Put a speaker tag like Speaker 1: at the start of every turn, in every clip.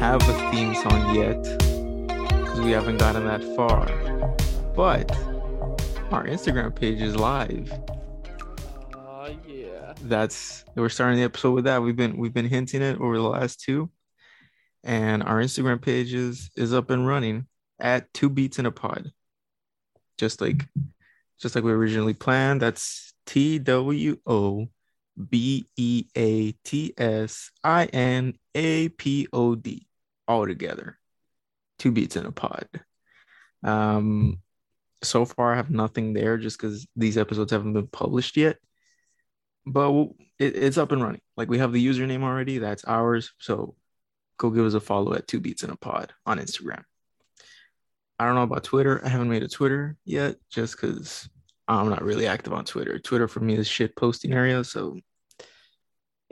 Speaker 1: no, we don't have a theme song yet because we haven't gotten that far. But our Instagram page is live.
Speaker 2: Oh yeah.
Speaker 1: That's we're starting the episode with that. We've been we've been hinting it over the last two, and our Instagram page is is up and running at two beats in a pod. Just like just like we originally planned. That's T W O B E A T S I N A P O D all together. Two beats in a pod. Um so far I have nothing there just because these episodes haven't been published yet. But it, it's up and running. Like we have the username already. That's ours. So go give us a follow at two beats in a pod on Instagram. I don't know about Twitter. I haven't made a Twitter yet just because I'm not really active on Twitter. Twitter for me is shit posting area. So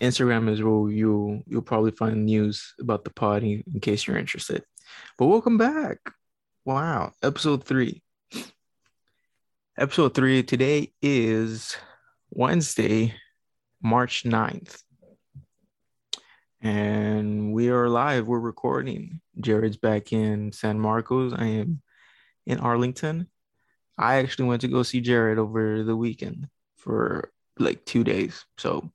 Speaker 1: Instagram is where you you'll probably find news about the pod in, in case you're interested. But welcome back. Wow, episode three. Episode three today is Wednesday, March 9th. And we are live. We're recording. Jared's back in San Marcos. I am in Arlington. I actually went to go see Jared over the weekend for like two days. So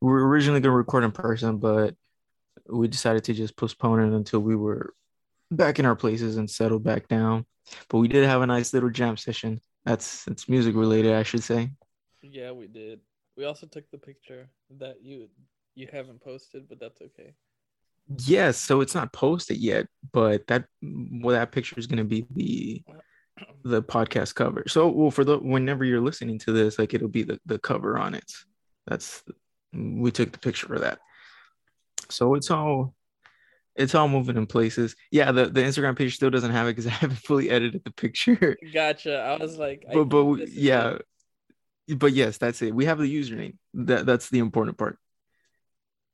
Speaker 1: we were originally going to record in person, but we decided to just postpone it until we were back in our places and settled back down. But we did have a nice little jam session. That's it's music related, I should say.
Speaker 2: Yeah, we did. We also took the picture that you you haven't posted, but that's okay.
Speaker 1: Yes, so it's not posted yet, but that well, that picture is gonna be the the podcast cover. So well for the whenever you're listening to this, like it'll be the, the cover on it. That's we took the picture for that. So it's all it's all moving in places. Yeah, the, the Instagram page still doesn't have it because I haven't fully edited the picture.
Speaker 2: Gotcha. I was like, I
Speaker 1: but but
Speaker 2: think
Speaker 1: we-
Speaker 2: this is
Speaker 1: yeah,
Speaker 2: it.
Speaker 1: but yes, that's it. We have the username. That that's the important part.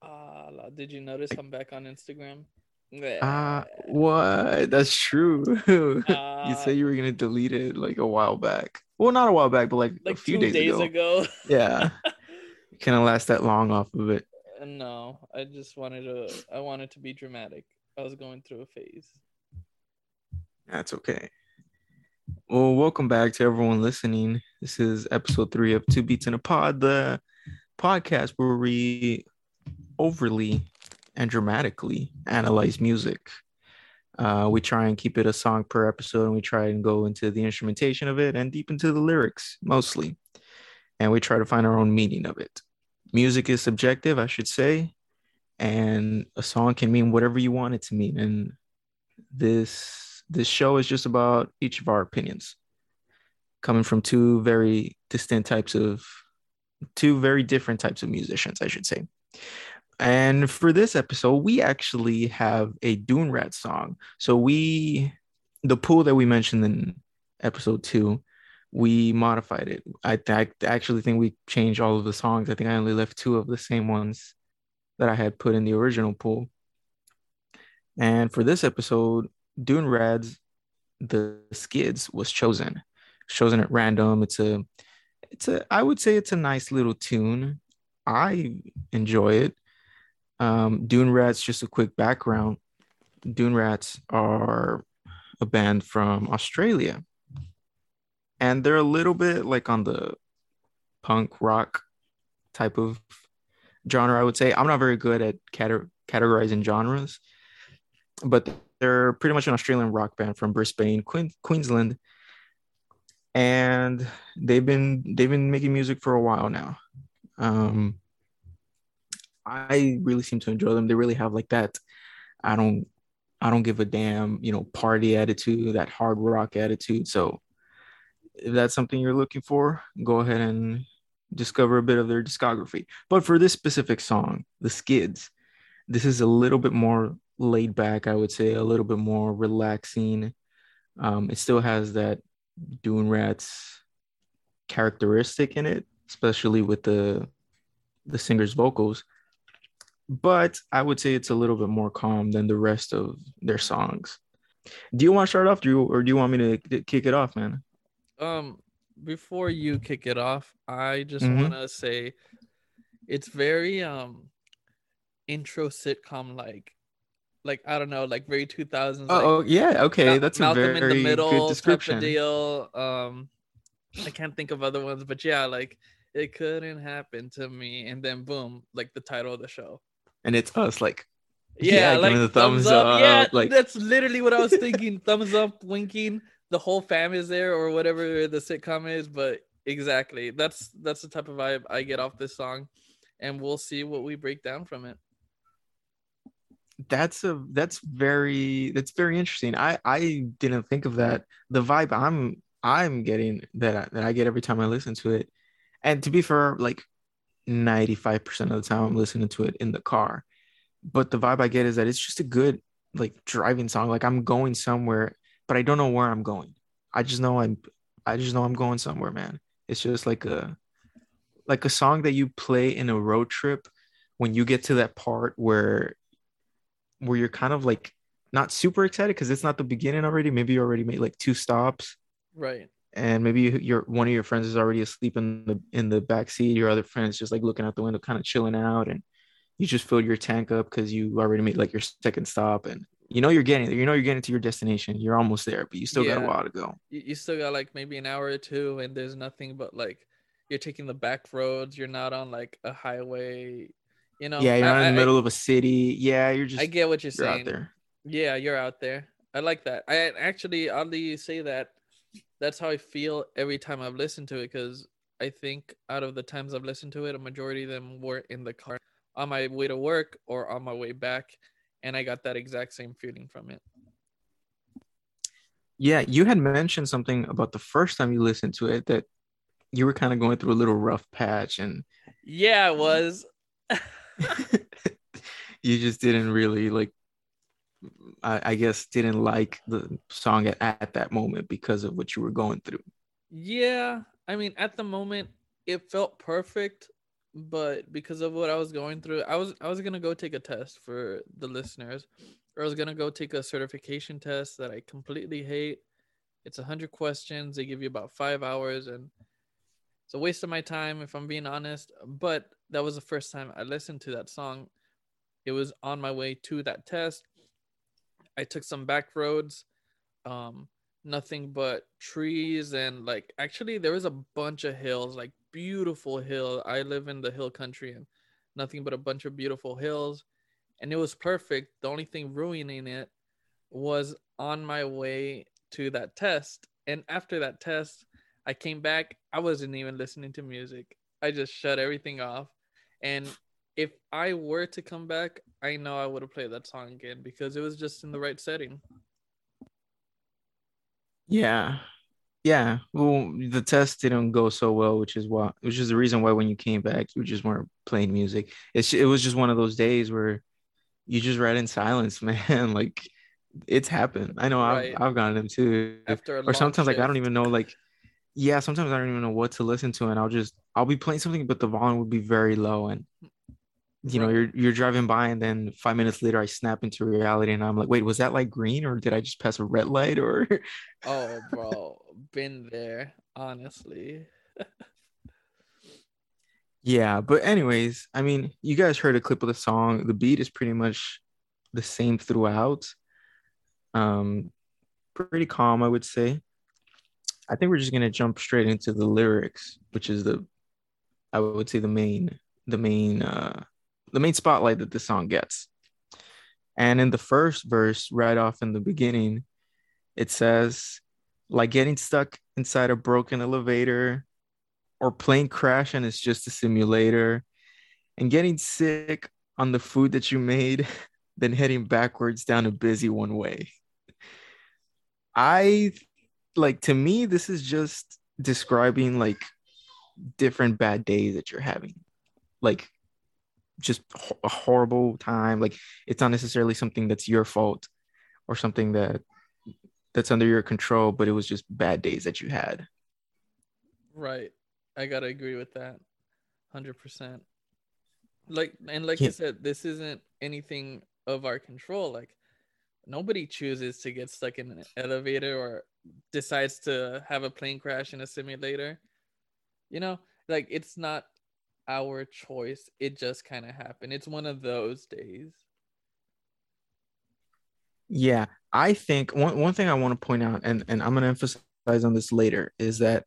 Speaker 2: Ah, la- did you notice I'm back on Instagram?
Speaker 1: Ah, what? That's true. you
Speaker 2: Uh,
Speaker 1: said you were gonna delete it like a while back. Well, not a while back, but like,
Speaker 2: like
Speaker 1: a few
Speaker 2: two
Speaker 1: days, ago.
Speaker 2: ago.
Speaker 1: Yeah, can't last that long off of it.
Speaker 2: no, I just wanted to. I wanted to be dramatic. I was going through a phase.
Speaker 1: That's okay. Well, welcome back to everyone listening. This is episode three of Two Beats in a Pod, the podcast where we overly and dramatically analyze music. Uh, we try and keep it a song per episode, and we try and go into the instrumentation of it and deep into the lyrics mostly. And we try to find our own meaning of it. Music is subjective, I should say, and a song can mean whatever you want it to mean. And this this show is just about each of our opinions coming from two very distinct types of two very different types of musicians i should say and for this episode we actually have a dune rat song so we the pool that we mentioned in episode two we modified it i, I actually think we changed all of the songs i think i only left two of the same ones that i had put in the original pool and for this episode Dune Rat's The Skids was chosen. Chosen at random. It's a it's a I would say it's a nice little tune. I enjoy it. Um Dune Rats, just a quick background. Dune Rats are a band from Australia. And they're a little bit like on the punk rock type of genre, I would say. I'm not very good at cate- categorizing genres, but they're pretty much an Australian rock band from Brisbane, Queen- Queensland, and they've been they've been making music for a while now. Um, I really seem to enjoy them. They really have like that. I don't I don't give a damn, you know, party attitude, that hard rock attitude. So if that's something you're looking for, go ahead and discover a bit of their discography. But for this specific song, The Skids, this is a little bit more laid back, I would say, a little bit more relaxing. Um, it still has that Dune Rats characteristic in it, especially with the the singer's vocals. But I would say it's a little bit more calm than the rest of their songs. Do you want to start off, you, or do you want me to kick it off, man?
Speaker 2: Um, before you kick it off, I just
Speaker 1: Mhm.
Speaker 2: want to say it's very um intro sitcom like. like I don't know, like very two thousands.
Speaker 1: Oh,
Speaker 2: like,
Speaker 1: oh, yeah, okay,
Speaker 2: Mal-
Speaker 1: that's a very
Speaker 2: in the middle
Speaker 1: good description.
Speaker 2: deal. Um, I can't think of other ones, but yeah, like it couldn't happen to me, and then boom, like the title of the show.
Speaker 1: And it's us, like
Speaker 2: Yeah,
Speaker 1: Yeah,
Speaker 2: like
Speaker 1: the
Speaker 2: thumbs,
Speaker 1: thumbs
Speaker 2: up. Yeah,
Speaker 1: like-
Speaker 2: that's literally what I was thinking. thumbs up, winking. The whole fam is there, or whatever the sitcom is. But exactly, that's that's the type of vibe I get off this song, and we'll see what we break down from it.
Speaker 1: that's a that's very that's very interesting. I I didn't think of that. The vibe I'm I'm getting that I, that I get every time I listen to it, and to be fair, like ninety five percent of the time I'm listening to it in the car, but the vibe I get is that it's just a good like driving song. Like I'm going somewhere, but I don't know where I'm going. I just know I'm I just know I'm going somewhere, man. It's just like a like a song that you play in a road trip when you get to that part where where you're kind of like not super excited because it's not the beginning already. Maybe you already made like two stops,
Speaker 2: Right.
Speaker 1: and maybe you, your one of your friends is already asleep in the in the back seat. Your other friend's just like looking out the window, kind of chilling out, and you just filled your tank up because you already made like your second stop, and you know you're getting there. You know you're getting to your destination. You're almost there, but you still got a while to go.
Speaker 2: You, you still got like maybe an hour or two, and there's nothing but like you're taking the back roads. You're not on like a highway. You know.
Speaker 1: yeah, you're
Speaker 2: I-
Speaker 1: not in
Speaker 2: I-
Speaker 1: the middle of a city. Yeah, you're just
Speaker 2: I get what you're
Speaker 1: you're
Speaker 2: saying.
Speaker 1: out there.
Speaker 2: Yeah, you're out there. I like that. I actually oddly say that that's how I feel every time I've listened to it because I think out of the times I've listened to it, a majority of them were in the car on my way to work or on my way back, and I got that exact same feeling from it.
Speaker 1: Yeah, you had mentioned something about the first time you listened to it that you were kind of going through a little rough patch and
Speaker 2: Yeah, it was.
Speaker 1: you just didn't really like I, I guess didn't like the song at, at that moment because of what you were going through.
Speaker 2: Yeah, I mean, at the moment, it felt perfect, but because of what I was going through, I was I was gonna go take a test for the listeners, or I was gonna go take a certification test that I completely hate. It's a hundred questions. They give you about five hours, and it's a waste of my time if I'm being honest. But that was the first time I listened to that song. It was on my way to that test. I took some back roads. Um, nothing but trees and like actually there was a bunch of hills like beautiful hill. I live in the hill country and nothing but a bunch of beautiful hills. And it was perfect. The only thing ruining it was on my way to that test. And after that test i came back. I wasn't even listening to music. I just shut everything off. And if i were to come back i know i would have played that song again because it was just in the right setting.
Speaker 1: Yeah. Yeah. Well, the test didn't go so well, which is why which is the reason why when you came back, you just weren't playing music. It's it was just one of those days where you just read in silence, man. like it's happened. I know
Speaker 2: Right.
Speaker 1: I've I've gotten them too.
Speaker 2: after
Speaker 1: or sometimes like I don't even know like yeah, sometimes I don't even know what to listen to and I'll just I'll be playing something but the volume would be very low and you know you're you're driving by and then five minutes later I snap into reality and I'm like wait was that like green or did I just pass a red light or?
Speaker 2: Oh, bro, been there, honestly.
Speaker 1: yeah but anyways I mean you guys heard a clip of the song. The beat is pretty much the same throughout. Um pretty calm I would say. I think we're just gonna jump straight into the lyrics which is the I would say the main the main uh the main spotlight that the song gets. And in the first verse, right off in the beginning, it says, like getting stuck inside a broken elevator or plane crash and it's just a simulator, and getting sick on the food that you made, then heading backwards down a busy one way. I like to me, this is just describing like different bad days that you're having. Like just ho- a horrible time. Like it's not necessarily something that's your fault or something that that's under your control, but it was just bad days that you had.
Speaker 2: Right. I gotta agree with that. Hundred percent. Like and like
Speaker 1: Yeah.
Speaker 2: you said, this isn't anything of our control. Like nobody chooses to get stuck in an elevator or decides to have a plane crash in a simulator. You know, like it's not our choice. It just kind of happened. It's one of those days.
Speaker 1: Yeah, I think one one thing I want to point out, and and I'm gonna emphasize on this later, is that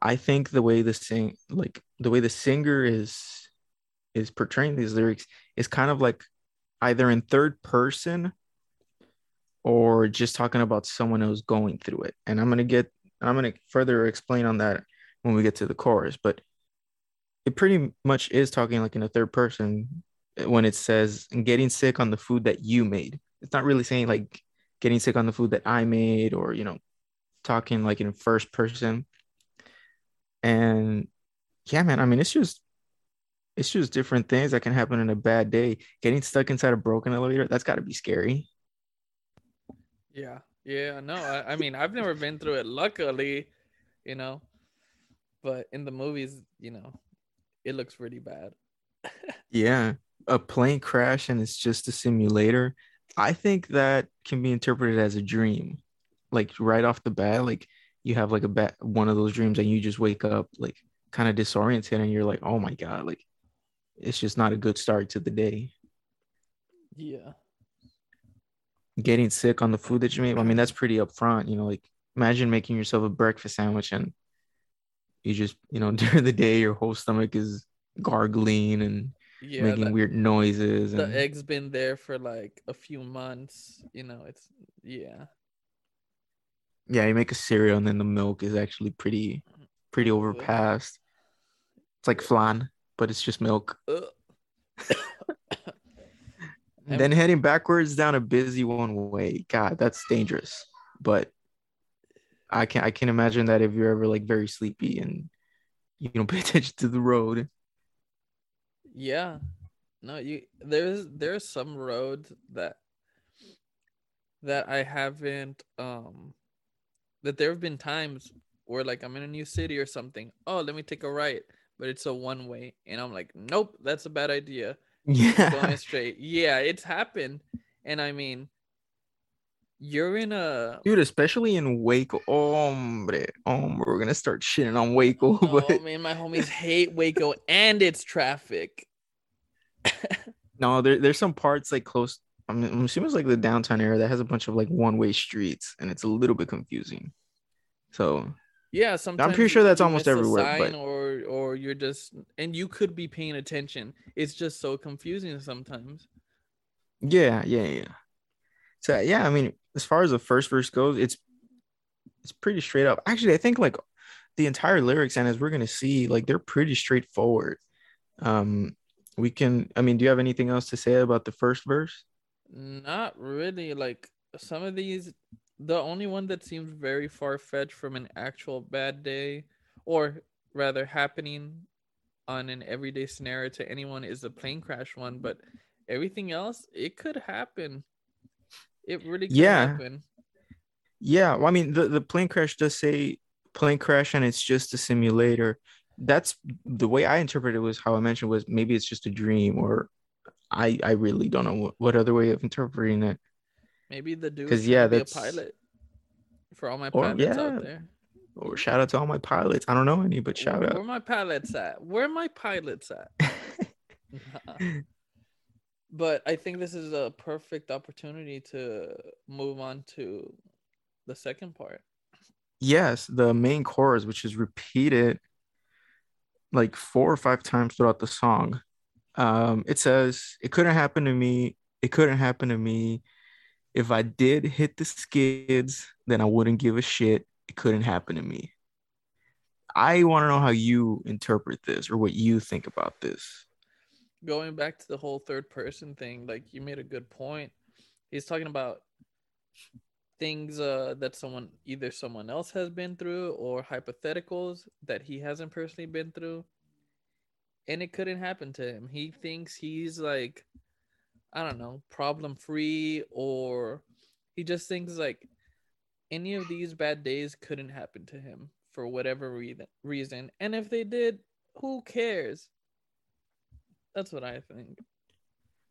Speaker 1: I think the way the sing like the way the singer is is portraying these lyrics is kind of like either in third person or just talking about someone else going through it. And I'm gonna get I'm gonna further explain on that when we get to the chorus, but it pretty much is talking like in a third person eh, when it says getting sick on the food that you made. It's not really saying like getting sick on the food that I made or you know talking like in first person. And yeah, man, I mean it's just it's just different things that can happen in a bad day. Getting stuck inside a broken elevator, that's got to be scary.
Speaker 2: Yeah. Yeah, no, I, I mean I've never been through it luckily, you know. But in the movies, you know, it looks pretty bad.
Speaker 1: yeah. A plane crash and it's just a simulator. I think that can be interpreted as a dream. Like right off the bat, like you have like a bat one of those dreams and you just wake up like kind of disoriented and you're like, oh my God, like it's just not a good start to the day.
Speaker 2: Yeah
Speaker 1: getting sick on the food that you made. I mean, that's pretty upfront. You know, like imagine making yourself a breakfast sandwich and you just, you know, during the day your whole stomach is gargling and yeah, making that, weird noises.
Speaker 2: The
Speaker 1: and...
Speaker 2: egg's been there for like a few months. You know, it's yeah.
Speaker 1: Yeah, you make a cereal and then the milk is actually pretty, pretty overpassed. It's like flan, but it's just milk. Then heading backwards down a busy one way. God, that's dangerous. But I can't. I can't imagine that if you're ever like very sleepy and you don't pay attention to the road.
Speaker 2: Yeah. No, you there's there's some roads that that I haven't um that there have been times where like I'm in a new city or something. Oh, let me take a right, but it's a one way and I'm like, "Nope, that's a bad idea."
Speaker 1: Yeah.
Speaker 2: Going straight. Yeah, it's happened. And I mean, you're in a
Speaker 1: dude, especially in Waco. Oh, hombre, oh, we're gonna start shitting on Waco.
Speaker 2: Oh but... man, my homies hate Waco and its traffic.
Speaker 1: no, there, there's some parts like close. I mean, I'm assuming it's like the downtown area that has a bunch of like one-way streets, and it's a little bit confusing. So
Speaker 2: yeah, sometimes
Speaker 1: I'm pretty sure that's almost everywhere. But...
Speaker 2: Or or you're just and you could be paying attention. It's just so confusing sometimes.
Speaker 1: Yeah, yeah, yeah. So yeah, I mean, as far as the first verse goes, it's it's pretty straight up. Actually, I think like the entire lyrics, and as we're gonna see, like they're pretty straightforward. Um, we can. I mean, do you have anything else to say about the first verse?
Speaker 2: Not really. Like some of these the only one that seems very far fetched from an actual bad day, or rather happening on an everyday scenario to anyone, is the plane crash one. But everything else, it could happen. It really could yeah. happen.
Speaker 1: Yeah, well, I mean, the, the plane crash does say plane crash and it's just a simulator. That's the way I interpret it was how I mentioned was maybe it's just a dream or I I really don't know what, what other way of interpreting it.
Speaker 2: Maybe the dude because yeah, that's a pilot for all my pilots or, yeah. out there.
Speaker 1: Or shout out to all my pilots. I don't know any, but shout
Speaker 2: where,
Speaker 1: out.
Speaker 2: Where my pilots at? Where my pilots at? but I think this is a perfect opportunity to move on to the second part.
Speaker 1: Yes, the main chorus, which is repeated like four or five times throughout the song. Um, it says, It couldn't happen to me. It couldn't happen to me if I did hit the skids, then I wouldn't give a shit. It couldn't happen to me. I want to know how you interpret this or what you think about this.
Speaker 2: Going back to the whole third person thing, like you made a good point. He's talking about things uh, that someone either someone else has been through or hypotheticals that he hasn't personally been through and it couldn't happen to him he thinks he's like I don't know, problem free, or he just thinks like any of these bad days couldn't happen to him for whatever reason. Reason, and if they did, who cares? That's what I think.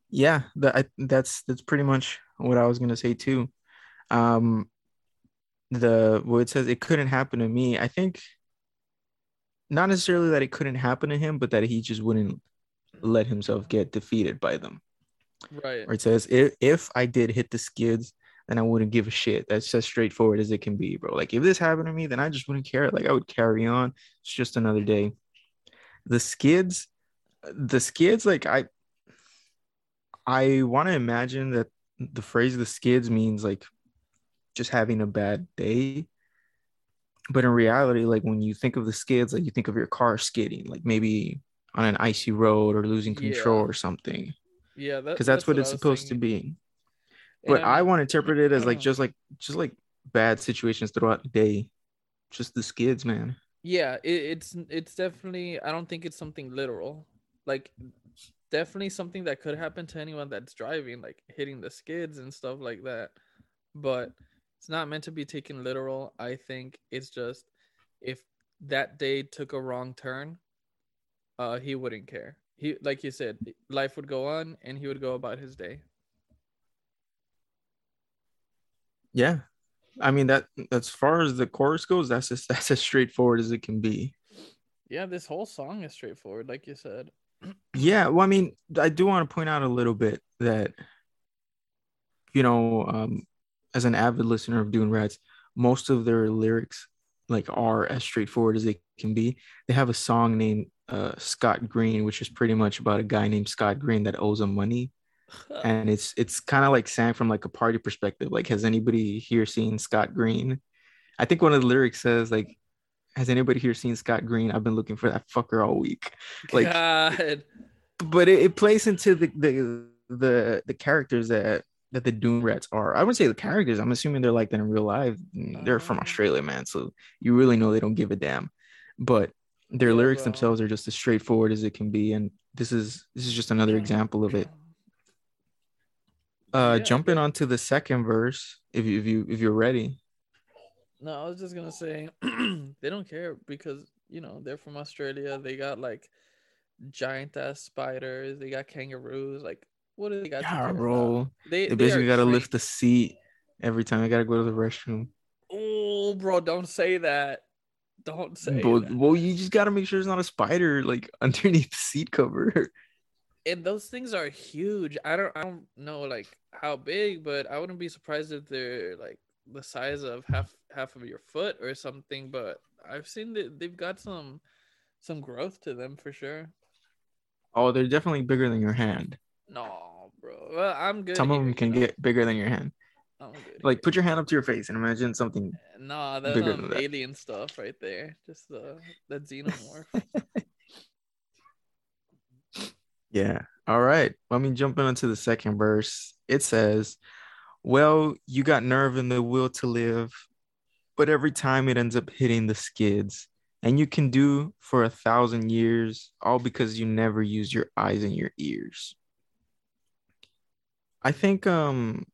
Speaker 1: Yeah, that I, that's that's pretty much what I was gonna say too. Um, the what it says it couldn't happen to me. I think not necessarily that it couldn't happen to him, but that he just wouldn't let himself get defeated by them.
Speaker 2: Right.
Speaker 1: Where it says, if, if I did hit the skids, then I wouldn't give a shit. That's as straightforward as it can be, bro. Like if this happened to me, then I just wouldn't care. Like I would carry on. It's just another day. The skids, the skids, like I I want to imagine that the phrase the skids means like just having a bad day. But in reality, like when you think of the skids, like you think of your car skidding, like maybe on an icy road or losing control
Speaker 2: Yeah.
Speaker 1: or something.
Speaker 2: Yeah, that,
Speaker 1: Because that's, what,
Speaker 2: I
Speaker 1: it's supposed to
Speaker 2: thinking.
Speaker 1: be.
Speaker 2: And
Speaker 1: But I want to interpret it as like just like just like bad situations throughout the day. Just the skids, man.
Speaker 2: yeah it, it's it's definitely i don't think it's something literal like definitely something that could happen to anyone that's driving like hitting the skids and stuff like that. But it's not meant to be taken literal. I think it's just if that day took a wrong turn uh he wouldn't care. He like you said life would go on and he would go about his day.
Speaker 1: Yeah. I mean that as far as the chorus goes, that's just that's as straightforward as it can be.
Speaker 2: yeah this whole song is straightforward like you said
Speaker 1: Yeah, well, I mean, I do want to point out a little bit that, you know, um, as an avid listener of Dune Rats, most of their lyrics like are as straightforward as they can be. They have a song named uh, Scott Green, which is pretty much about a guy named Scott Green that owes him money, and it's it's kind of like sang from like a party perspective. Like, has anybody here seen Scott Green? I think one of the lyrics says like, "Has anybody here seen Scott Green? I've been looking for that fucker all week." like-
Speaker 2: God.
Speaker 1: but it, it plays into the the the the characters that that the Dune Rats are. I wouldn't say the characters. I'm assuming they're like that in real life. They're from
Speaker 2: Oh.
Speaker 1: Australia, man. So you really know they don't give a damn. But their
Speaker 2: Yeah,
Speaker 1: lyrics
Speaker 2: bro.
Speaker 1: themselves are just as straightforward as it can be, and this is this is just another example of it. Uh,
Speaker 2: Yeah,
Speaker 1: jumping onto the second verse, if you if you if you're ready.
Speaker 2: No, I was just gonna say they don't care because you know they're from Australia. They got like giant ass spiders. They got kangaroos. Like, what do they got?
Speaker 1: Yeah,
Speaker 2: about?
Speaker 1: bro.
Speaker 2: They,
Speaker 1: They basically gotta lift the seat every time. They gotta go to the restroom.
Speaker 2: Oh, bro, don't say that. Don't say
Speaker 1: But,
Speaker 2: that.
Speaker 1: well, you just gotta make sure it's not a spider like underneath the seat cover.
Speaker 2: and those things are huge. I don't I don't know like how big, but I wouldn't be surprised if they're like the size of half half of your foot or something. But I've seen that they've got some some growth to them for sure.
Speaker 1: Oh, they're definitely bigger than your hand.
Speaker 2: No, bro. Well, I'm good.
Speaker 1: Some of
Speaker 2: here,
Speaker 1: them
Speaker 2: you
Speaker 1: can
Speaker 2: know?
Speaker 1: get bigger than your hand.
Speaker 2: I'm good.
Speaker 1: Like,
Speaker 2: here.
Speaker 1: put your hand up to your face and imagine something.
Speaker 2: Nah, that's um,
Speaker 1: than that.
Speaker 2: alien stuff right there. Just the that xenomorph.
Speaker 1: Yeah. All right. Let me jump into the second verse. It says, Well, you got nerve and the will to live, but every time it ends up hitting the skids. And you can do for a thousand years, all because you never use your eyes and your ears. I think um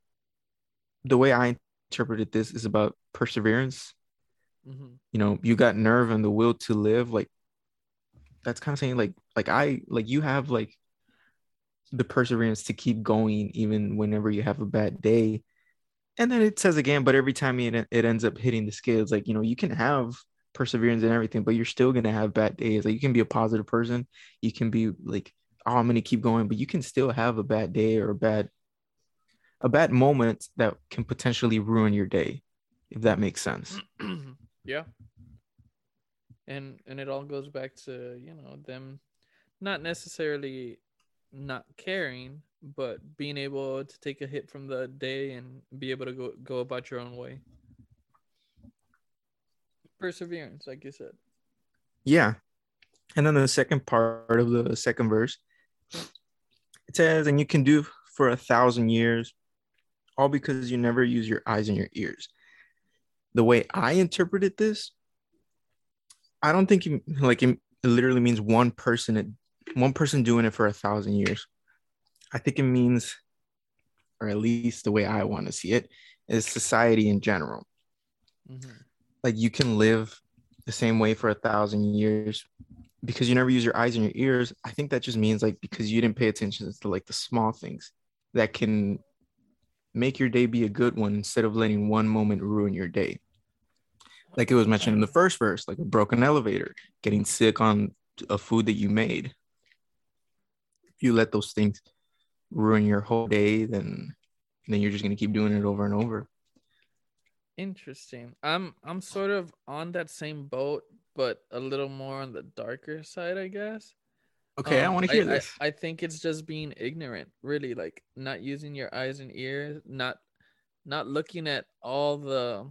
Speaker 1: the way I interpreted this is about perseverance.
Speaker 2: hmm
Speaker 1: you know you got nerve and the will to live like that's kind of saying like like i like you have like the perseverance to keep going even whenever you have a bad day. And then it says again but every time it, it ends up hitting the scales like you know you can have perseverance and everything but you're still gonna have bad days. Like you can be a positive person. You can be like oh i'm gonna keep going but you can still have a bad day or a bad a bad moment that can potentially ruin your day if that makes sense.
Speaker 2: Yeah. And and it all goes back to, you know, them not necessarily not caring, but being able to take a hit from the day and be able to go go about your own way. Perseverance, like you said.
Speaker 1: Yeah. And then the second part of the second verse, it says, and you can do for a thousand years, all because you never use your eyes and your ears. The way I interpreted this, I don't think like it literally means one person, one person doing it for a thousand years. I think it means, or at least the way I want to see it, is society in general
Speaker 2: Mhm.
Speaker 1: like you can live the same way for a thousand years because you never use your eyes and your ears i think that just means like because you didn't pay attention to like the small things that can make your day be a good one instead of letting one moment ruin your day like it was mentioned in the first verse like a broken elevator getting sick on a food that you made you let those things ruin your whole day then then you're just gonna keep doing it over and over.
Speaker 2: Interesting. I'm I'm sort of on that same boat, but a little more on the darker side, I guess.
Speaker 1: Okay, I
Speaker 2: Um,
Speaker 1: want to hear
Speaker 2: I,
Speaker 1: this.
Speaker 2: I think it's just being ignorant, really, like not using your eyes and ears, not not looking at all the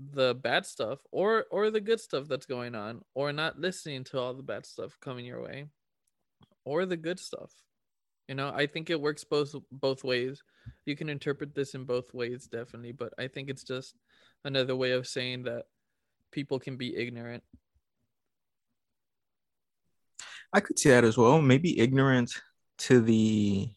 Speaker 2: the bad stuff or or the good stuff that's going on, or not listening to all the bad stuff coming your way, or the good stuff. You know, I think it works both both ways. You can interpret this in both ways, definitely, but I think it's just another way of saying that people can be ignorant.
Speaker 1: I could see that as well. Maybe ignorant to the.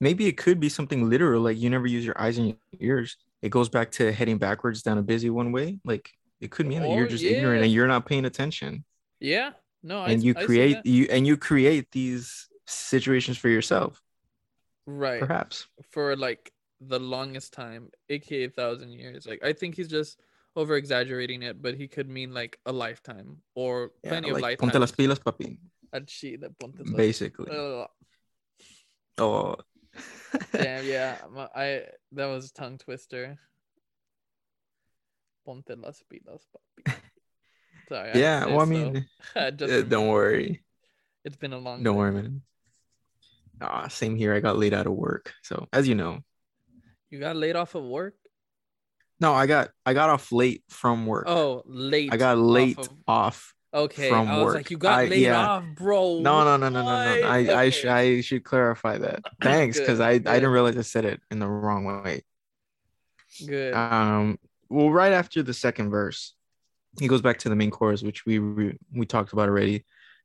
Speaker 1: Maybe it could be something literal, like you never use your eyes and your ears. It goes back to heading backwards down a busy one way. Like it could mean that you're
Speaker 2: Or,
Speaker 1: just ignorant and you're not paying attention,
Speaker 2: Yeah, no,
Speaker 1: and you
Speaker 2: I see
Speaker 1: create you and you create these situations for yourself,
Speaker 2: right
Speaker 1: perhaps.
Speaker 2: for like the longest time, aka thousand years. Like I think he's just over exaggerating it, but he could mean like a lifetime or
Speaker 1: Yeah,
Speaker 2: plenty of
Speaker 1: like ponte las pilas, papi.
Speaker 2: Ah, Al chile, ponte las-
Speaker 1: Basically.
Speaker 2: Ugh.
Speaker 1: Oh,
Speaker 2: Damn, yeah, my- I that was a tongue twister. Ponte las pilas, papi. Sorry. I
Speaker 1: yeah. Well, I mean,
Speaker 2: though. I just
Speaker 1: uh, don't worry.
Speaker 2: It's been a long.
Speaker 1: Don't worry, man. Ah, same here. I got laid out of work. So as you know,
Speaker 2: You got laid off of work.
Speaker 1: no, I got I got off late from work.
Speaker 2: Oh, late.
Speaker 1: I got
Speaker 2: off
Speaker 1: late
Speaker 2: of-
Speaker 1: off.
Speaker 2: Okay,
Speaker 1: from
Speaker 2: I was
Speaker 1: work.
Speaker 2: like, you got
Speaker 1: I-
Speaker 2: laid
Speaker 1: yeah.
Speaker 2: off, bro.
Speaker 1: No, no, no, no, no, no.
Speaker 2: Why?
Speaker 1: I I, sh- I should clarify that. Thanks, because
Speaker 2: Good,
Speaker 1: I I didn't realize I said it in the wrong way.
Speaker 2: Good.
Speaker 1: Um, well, right after the second verse, he goes back to the main chorus, which we we, we talked about already.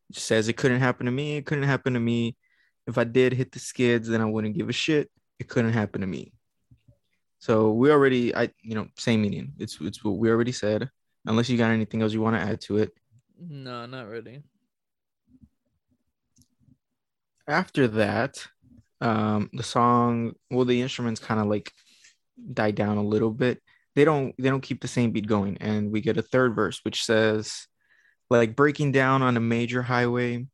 Speaker 1: It says it couldn't happen to me. It couldn't happen to me. If I did hit the skids, then I wouldn't give a shit. It couldn't happen to me. So we already, I you know, same meaning. It's it's what we already said. Unless you got anything else you want to add to it.
Speaker 2: no, not really.
Speaker 1: After that, um, the song, well, the instruments kind of like die down a little bit. They don't they don't keep the same beat going, and we get a third verse which says, like breaking down on a major highway,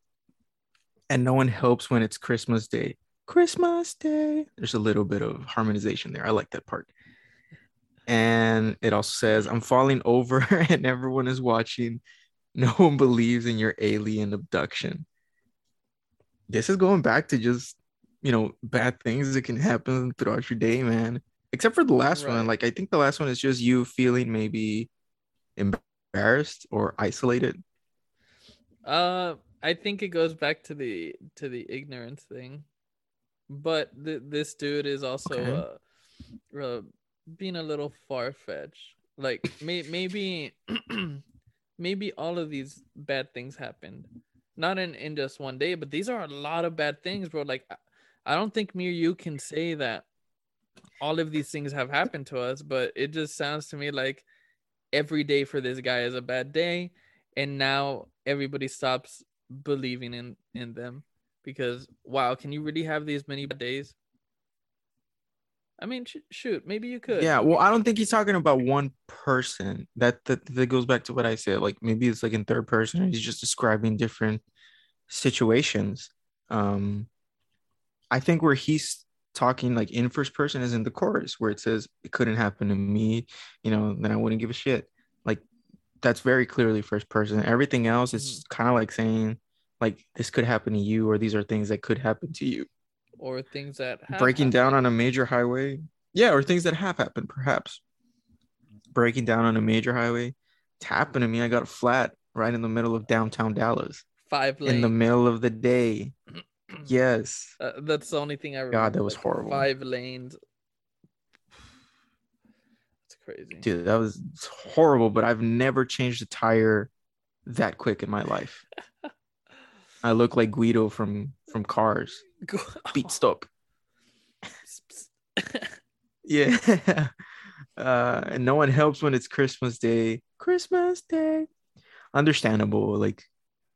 Speaker 1: and no one helps when it's Christmas Day. Christmas Day. There's a little bit of harmonization there. I like that part. And it also says, I'm falling over and everyone is watching. No one believes in your alien abduction. This is going back to just, you know, bad things that can happen throughout your day, man. Except for the last
Speaker 2: Right.
Speaker 1: one. Like, I think the last one is just you feeling maybe embarrassed or isolated.
Speaker 2: Uh, I think it goes back to the to the ignorance thing, but th- this dude is also uh, uh being a little far fetched. Like may- maybe maybe all of these bad things happened, not in in just one day, but these are a lot of bad things, bro. Like I- I don't think me or you can say that all of these things have happened to us, but it just sounds to me like every day for this guy is a bad day and now everybody stops believing in in them because wow can you really have these many bad days i mean sh- shoot maybe you could
Speaker 1: Yeah, well, I don't think he's talking about one person. That, that that goes back to what I said. Like maybe it's like in third person. He's just describing different situations. Um, I think where he's talking like in first person is in the chorus where it says it couldn't happen to me. You know, then I wouldn't give a shit. Like that's very clearly first person. Everything else is mm. kind of like saying like this could happen to you, or these are things that could happen to you.
Speaker 2: Or things that
Speaker 1: breaking down on a major highway. Yeah or things that have happened perhaps. Breaking down on a major highway. It's happened to me. I got flat right in the middle of downtown dallas.
Speaker 2: Five
Speaker 1: in the middle of the day yes
Speaker 2: uh, that's the only thing i remember
Speaker 1: God, that was
Speaker 2: like,
Speaker 1: horrible.
Speaker 2: five lanes it's crazy
Speaker 1: dude that was horrible but i've never changed a tire that quick in my life i look like guido from from cars beat stop Yeah. Uh, and no one helps when it's Christmas Day. Christmas Day. Understandable. Like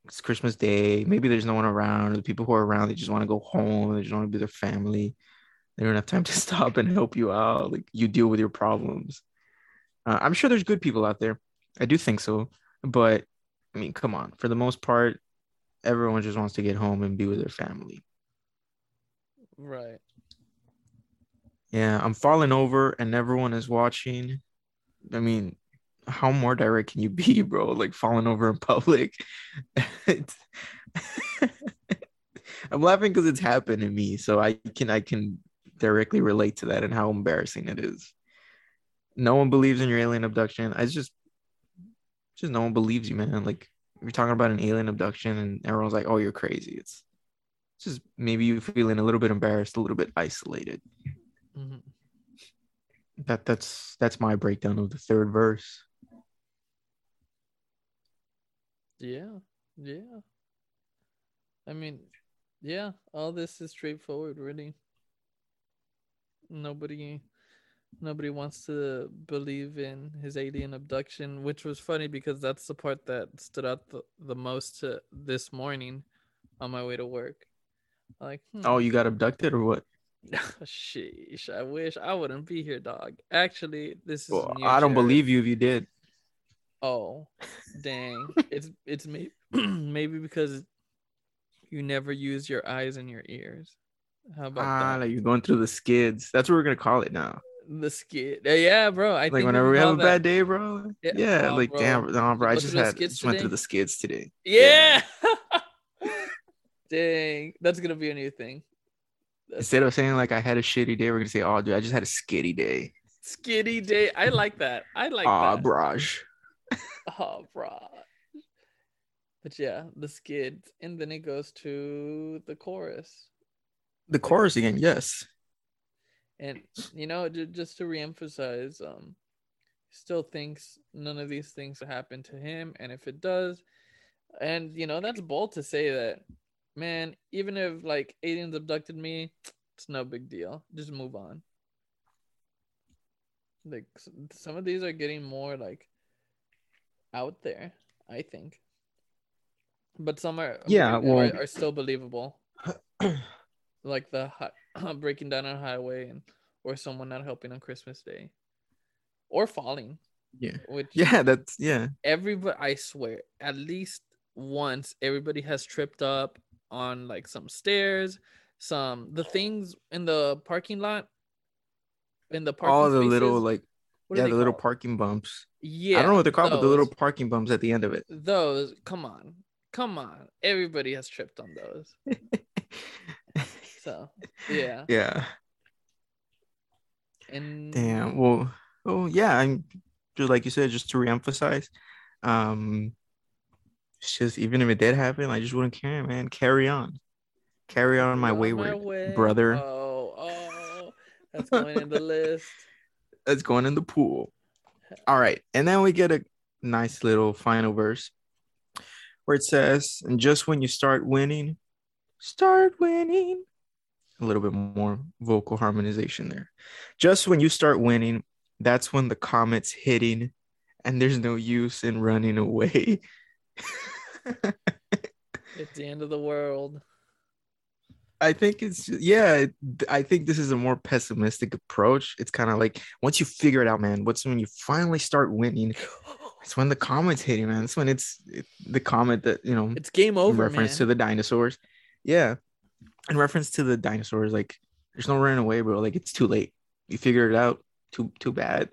Speaker 1: it's Christmas Day. Maybe there's no one around, or the people who are around, they just want to go home. They just want to be their family. They don't have time to stop and help you out. Like you deal with your problems. Uh, I'm sure there's good people out there. I do think so. But I mean, come on. For the most part, everyone just wants to get home and be with their family.
Speaker 2: right
Speaker 1: Yeah, I'm falling over and everyone is watching. I mean, how more direct can you be, bro? Like falling over in public. I'm laughing because it's happened to me, so I can I can directly relate to that and how embarrassing it is. No one believes in your alien abduction. I just just no one believes you, man. Like you're talking about an alien abduction and everyone's like, "Oh, you're crazy." It's just maybe you feeling a little bit embarrassed, a little bit isolated. Mm-hmm. That that's that's my breakdown of the third verse.
Speaker 2: Yeah, yeah. I mean, yeah, all this is straightforward, really. Nobody nobody wants to believe in his alien abduction, which was funny because that's the part that stood out the, the most to this morning on my way to work. Like,
Speaker 1: hmm. oh, you got abducted or what?
Speaker 2: Sheesh, I wish I wouldn't be here, dog. Actually, this is.
Speaker 1: Well, I don't believe you if you did.
Speaker 2: Oh, dang! it's it's maybe maybe because you never use your eyes and your ears.
Speaker 1: How about ah, that? Like you're going through the skids. That's what we're gonna call it now.
Speaker 2: The skid. Yeah, bro. I
Speaker 1: like whenever we have a that. bad day, bro. Yeah, yeah oh, like bro. damn, no, bro. I just had just went through the skids today.
Speaker 2: Yeah. yeah. Dang, that's gonna be a new thing.
Speaker 1: That's Instead of saying like I had a shitty day, we're gonna say, "Oh, dude, I just had a skitty day."
Speaker 2: Skitty day. I like that. I like
Speaker 1: that. Braj.
Speaker 2: Oh, Braj. But yeah, the skid, and then it goes to the chorus.
Speaker 1: The chorus again, yes.
Speaker 2: And you know, just to reemphasize, um, still thinks none of these things happen to him, and if it does, and you know, that's bold to say that, man. Even if like aliens abducted me, it's no big deal. Just move on. Like some of these are getting more like out there. I think. But some are
Speaker 1: yeah well
Speaker 2: are, are still believable. Like the breaking down on highway and or someone not helping on christmas day. Or falling.
Speaker 1: Yeah. Which yeah that's yeah.
Speaker 2: everybody i swear at least once everybody has tripped up on like some stairs some the things in the parking lot in the parking
Speaker 1: all the spaces, little like yeah the called? little parking bumps yeah i don't know what they're called those, but the little parking bumps at the end of it
Speaker 2: those come on come on, everybody has tripped on those. so yeah.
Speaker 1: Yeah.
Speaker 2: And
Speaker 1: damn. Well, oh yeah. I'm just like you said, just to reemphasize. Um, it's just even if it did happen, I just wouldn't care, man. Carry on, carry on my wayward my way. brother.
Speaker 2: Oh, oh, that's going in the list.
Speaker 1: That's going in the pool. All right, and then we get a nice little final verse where it says, and just when you start winning, start winning. A little bit more vocal harmonization there. Just when you start winning, that's when the comet's hitting, and there's no use in running away.
Speaker 2: it's the end of the world.
Speaker 1: I think it's yeah. I think this is a more pessimistic approach. It's kind of like once you figure it out, man. What's when you finally start winning? It's when the comet's hitting, man. It's when it's it, the comet that you know.
Speaker 2: It's game over.
Speaker 1: reference
Speaker 2: man.
Speaker 1: to the dinosaurs, yeah. In reference to the dinosaurs, like there's no running away, bro. Like it's too late. You figured it out. Too too bad.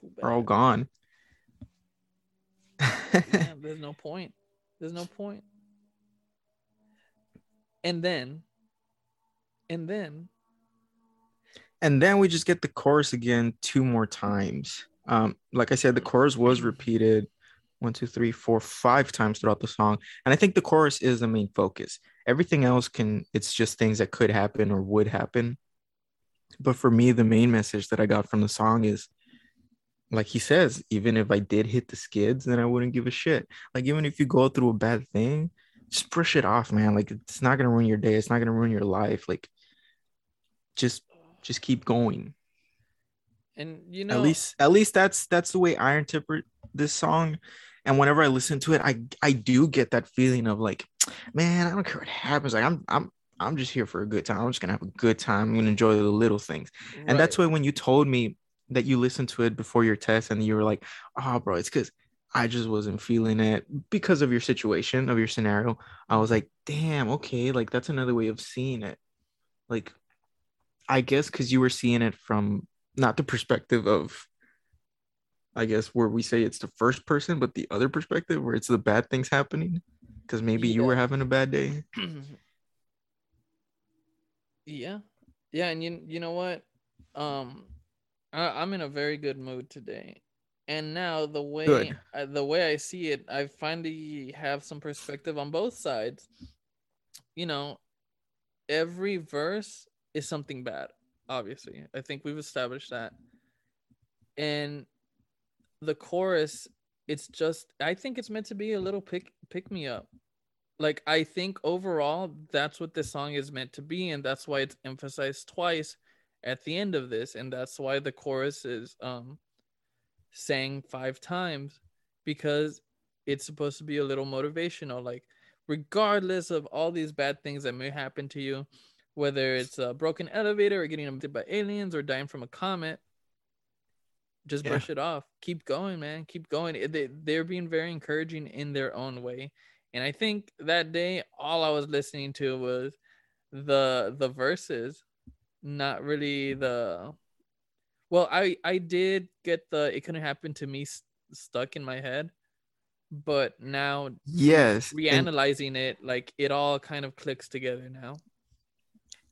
Speaker 1: Too bad. We're all gone.
Speaker 2: yeah, there's no point. There's no point. And then, and then,
Speaker 1: and then we just get the chorus again two more times. Um, like I said, the chorus was repeated one, two, three, four, five times throughout the song. And I think the chorus is the main focus. Everything else can, it's just things that could happen or would happen. But for me, the main message that I got from the song is like he says, even if I did hit the skids, then I wouldn't give a shit. Like, even if you go through a bad thing, just brush it off, man. Like, it's not gonna ruin your day, it's not gonna ruin your life. Like, just just keep going.
Speaker 2: And you know
Speaker 1: at least at least that's that's the way i interpret this song. And whenever i listen to it i i do get that feeling of like man i don't care what happens. Like i'm i'm i'm just here for a good time. I'm just gonna have a good time. I'm gonna enjoy the little things. Right. and that's why when you told me that you listened to it before your test and you were like oh bro it's because i just wasn't feeling it because of your situation of your scenario i was like damn okay like that's another way of seeing it. Like I guess because you were seeing it from not the perspective of, I guess where we say it's the first person, but the other perspective where it's the bad things happening. Because maybe you were having a bad day.
Speaker 2: yeah, yeah, and you you know what? Um, I, I'm in a very good mood today, and now the way uh, the way I see it, I finally have some perspective on both sides. You know, every verse is something bad. Obviously, I think we've established that, and the chorus, it's just I think it's meant to be a little pick pick me up like I think overall that's what this song is meant to be, and that's why it's emphasized twice at the end of this, and that's why the chorus is um sang five times because it's supposed to be a little motivational. Like, regardless of all these bad things that may happen to you, whether it's a broken elevator or getting abducted by aliens or dying from a comet, just
Speaker 1: Yeah.
Speaker 2: brush it off. Keep going, man. Keep going. They, they're being very encouraging in their own way. And I think that day all I was listening to was the the verses, not really the well, I I did get the it couldn't happen to me s- stuck in my head, but now
Speaker 1: Yes. and
Speaker 2: reanalyzing it, like it all kind of clicks together now.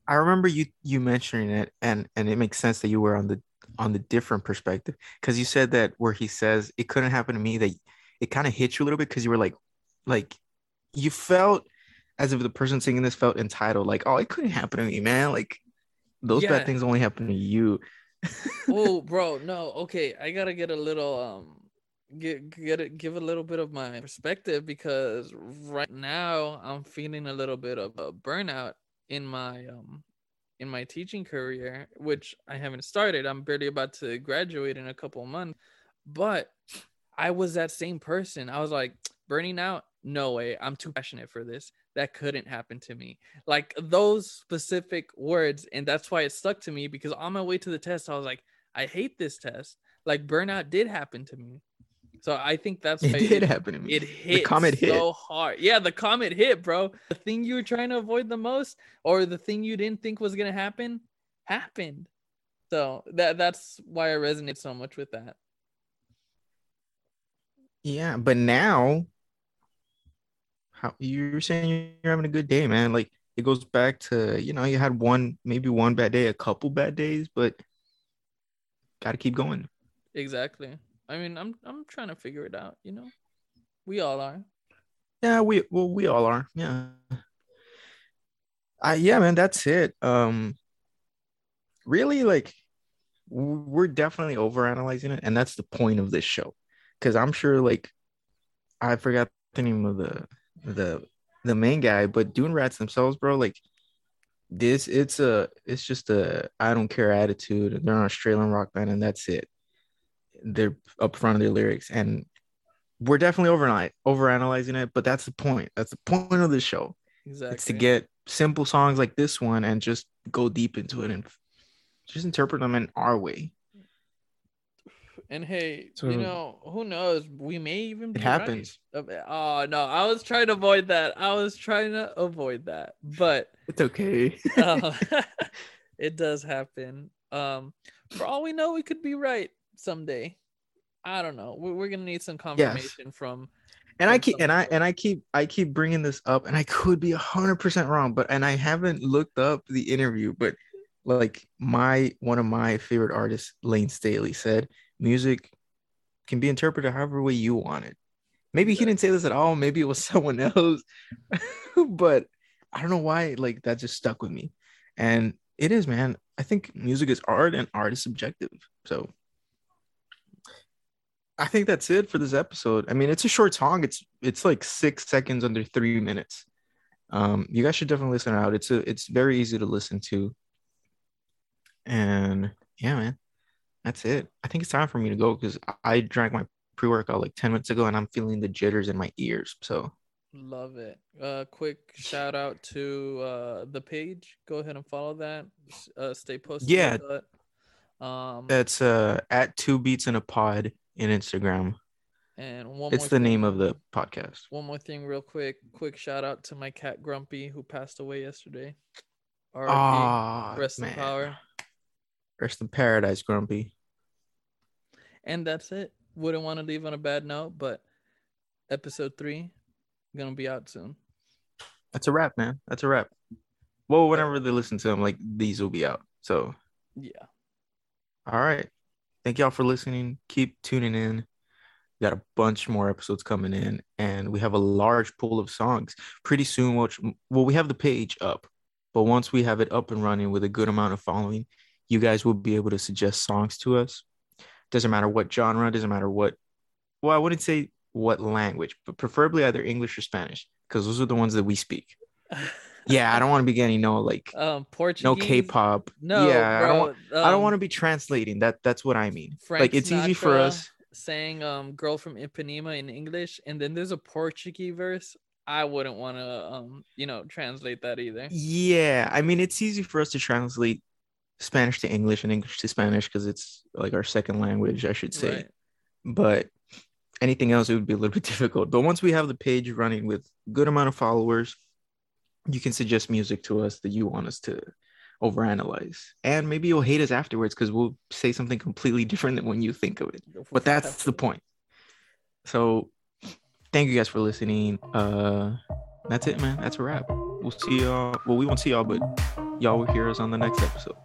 Speaker 1: I remember you you mentioning it, and and it makes sense that you were on the on the different perspective. Because you said that where he says it couldn't happen to me that it kind of hit you a little bit because you were like like you felt as if the person singing this felt entitled like oh it couldn't happen to me man. Like those
Speaker 2: Yeah.
Speaker 1: bad things only happen to you.
Speaker 2: Oh, bro, no, okay, I gotta get a little um get get it give a little bit of my perspective because right now I'm feeling a little bit of a burnout in my um in my teaching career, which I haven't started. I'm barely about to graduate in a couple months, but I was that same person. I was like burning out. No way. I'm too passionate for this. That couldn't happen to me. Like those specific words, and that's why it stuck to me because on my way to the test, I was like, I hate this test. Like burnout did happen to me. So I think that's
Speaker 1: it did happen to me
Speaker 2: it hit the
Speaker 1: comet hit.
Speaker 2: so hard. Yeah, the comet hit, bro. The thing you were trying to avoid the most, or the thing you didn't think was gonna happen, happened. So that that's why I resonate so much with that.
Speaker 1: yeah but now how you're saying you're having a good day man like it goes back to you know you had one maybe one bad day a couple bad days but gotta keep going
Speaker 2: Exactly. I mean, I'm I'm trying to figure it out. You know, we all are.
Speaker 1: Yeah, we well we all are. Yeah. I yeah, man, that's it. Um really like we're definitely overanalyzing it, and that's the point of this show. Cause I'm sure like I forgot the name of the the the main guy, but Dune Rats themselves, bro, like this it's a it's just a I don't care attitude. They're an Australian rock band and that's it. They're up front of their lyrics and we're definitely over over analyzing it, but that's the point. That's the point of the show.
Speaker 2: Exactly.
Speaker 1: It's to get simple songs like this one and just go deep into it and just interpret them in our way.
Speaker 2: And hey,
Speaker 1: So-
Speaker 2: you know, who knows? We may even
Speaker 1: It happens.
Speaker 2: right. Uh, Oh no, I was trying to avoid that. I was trying to avoid that, but
Speaker 1: It's okay.
Speaker 2: uh, it does happen. Um, for all we know, we could be right someday. I don't know. We're, we're gonna need some confirmation from.
Speaker 1: and I
Speaker 2: from
Speaker 1: keep and I and I keep I keep bringing this up, and I could be hundred percent wrong, but and I haven't looked up the interview, but like my one of my favorite artists, Layne Staley, said music can be interpreted however way you want it. Maybe he didn't say this at all. Maybe it was someone else, but I don't know why. Like that just stuck with me, and it is, man. I think music is art, and art is subjective. So I think that's it for this episode. I mean, it's a short song. It's it's like six seconds under three minutes. Um, you guys should definitely listen out. It's a it's very easy to listen to. And yeah, man, that's it. I think it's time for me to go because I drank my pre workout like ten minutes ago, and I'm feeling the jitters in my ears. So
Speaker 2: Love it. Uh, quick shout out to uh the page. Go ahead and follow that. Uh, stay posted.
Speaker 1: Yeah.
Speaker 2: Um,
Speaker 1: that's uh at two beats in a pod in Instagram.
Speaker 2: and one
Speaker 1: It's the
Speaker 2: thing-
Speaker 1: name of the podcast.
Speaker 2: One more thing, real quick. Quick shout out to my cat Grumpy who passed away yesterday. RIP.
Speaker 1: Ah,
Speaker 2: rest
Speaker 1: man.
Speaker 2: in power.
Speaker 1: Rest in paradise, Grumpy.
Speaker 2: And that's it. Wouldn't want to leave on a bad note, but episode three gonna be out soon.
Speaker 1: That's a wrap, man. That's a wrap. Well, whenever they listen to them, like these will be out. So,
Speaker 2: Yeah.
Speaker 1: all right. Thank y'all for listening. Keep tuning in. We got a bunch more episodes coming in, and we have a large pool of songs. Pretty soon, which well, we have the page up, but once we have it up and running with a good amount of following, you guys will be able to suggest songs to us. Doesn't matter what genre, doesn't matter what. Well, I wouldn't say what language, but preferably either English or Spanish, because those are the ones that we speak. Yeah, I don't want to be getting no like
Speaker 2: um Portuguese.
Speaker 1: no K-pop.
Speaker 2: No,
Speaker 1: yeah,
Speaker 2: bro.
Speaker 1: I don't. Want, I don't want to
Speaker 2: um,
Speaker 1: be translating. That that's what I mean.
Speaker 2: Frank
Speaker 1: like it's easy for us.
Speaker 2: saying um girl from Ipanema in English and then there's a Portuguese verse. I wouldn't want to um you know translate that either.
Speaker 1: Yeah, I mean it's easy for us to translate Spanish to English and English to Spanish because it's like our second language, I should say.
Speaker 2: Right.
Speaker 1: But anything else it would be a little bit difficult. But once we have the page running with good amount of followers, you can suggest music to us that you want us to overanalyze. And maybe you'll hate us afterwards because we'll say something completely different than when you think of it. But that's the point. So thank you guys for listening. Uh that's it, man. That's a wrap. We'll see y'all. Well, we won't see y'all, but y'all will hear us on the next episode.